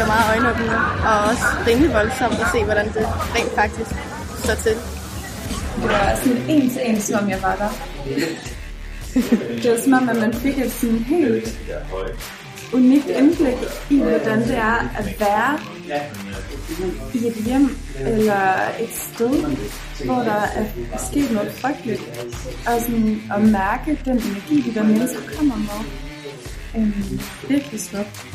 bliver meget øjenåbende og også rimelig voldsomt at se, hvordan det rent faktisk står til. Det var sådan en til en, som jeg var der. Det var som om, at man fik et sådan helt unikt indblik i, hvordan det er at være i et hjem eller et sted, hvor der er sket noget frygteligt. Og sådan at mærke den energi, de der mennesker kommer med. Øhm, virkelig smukt.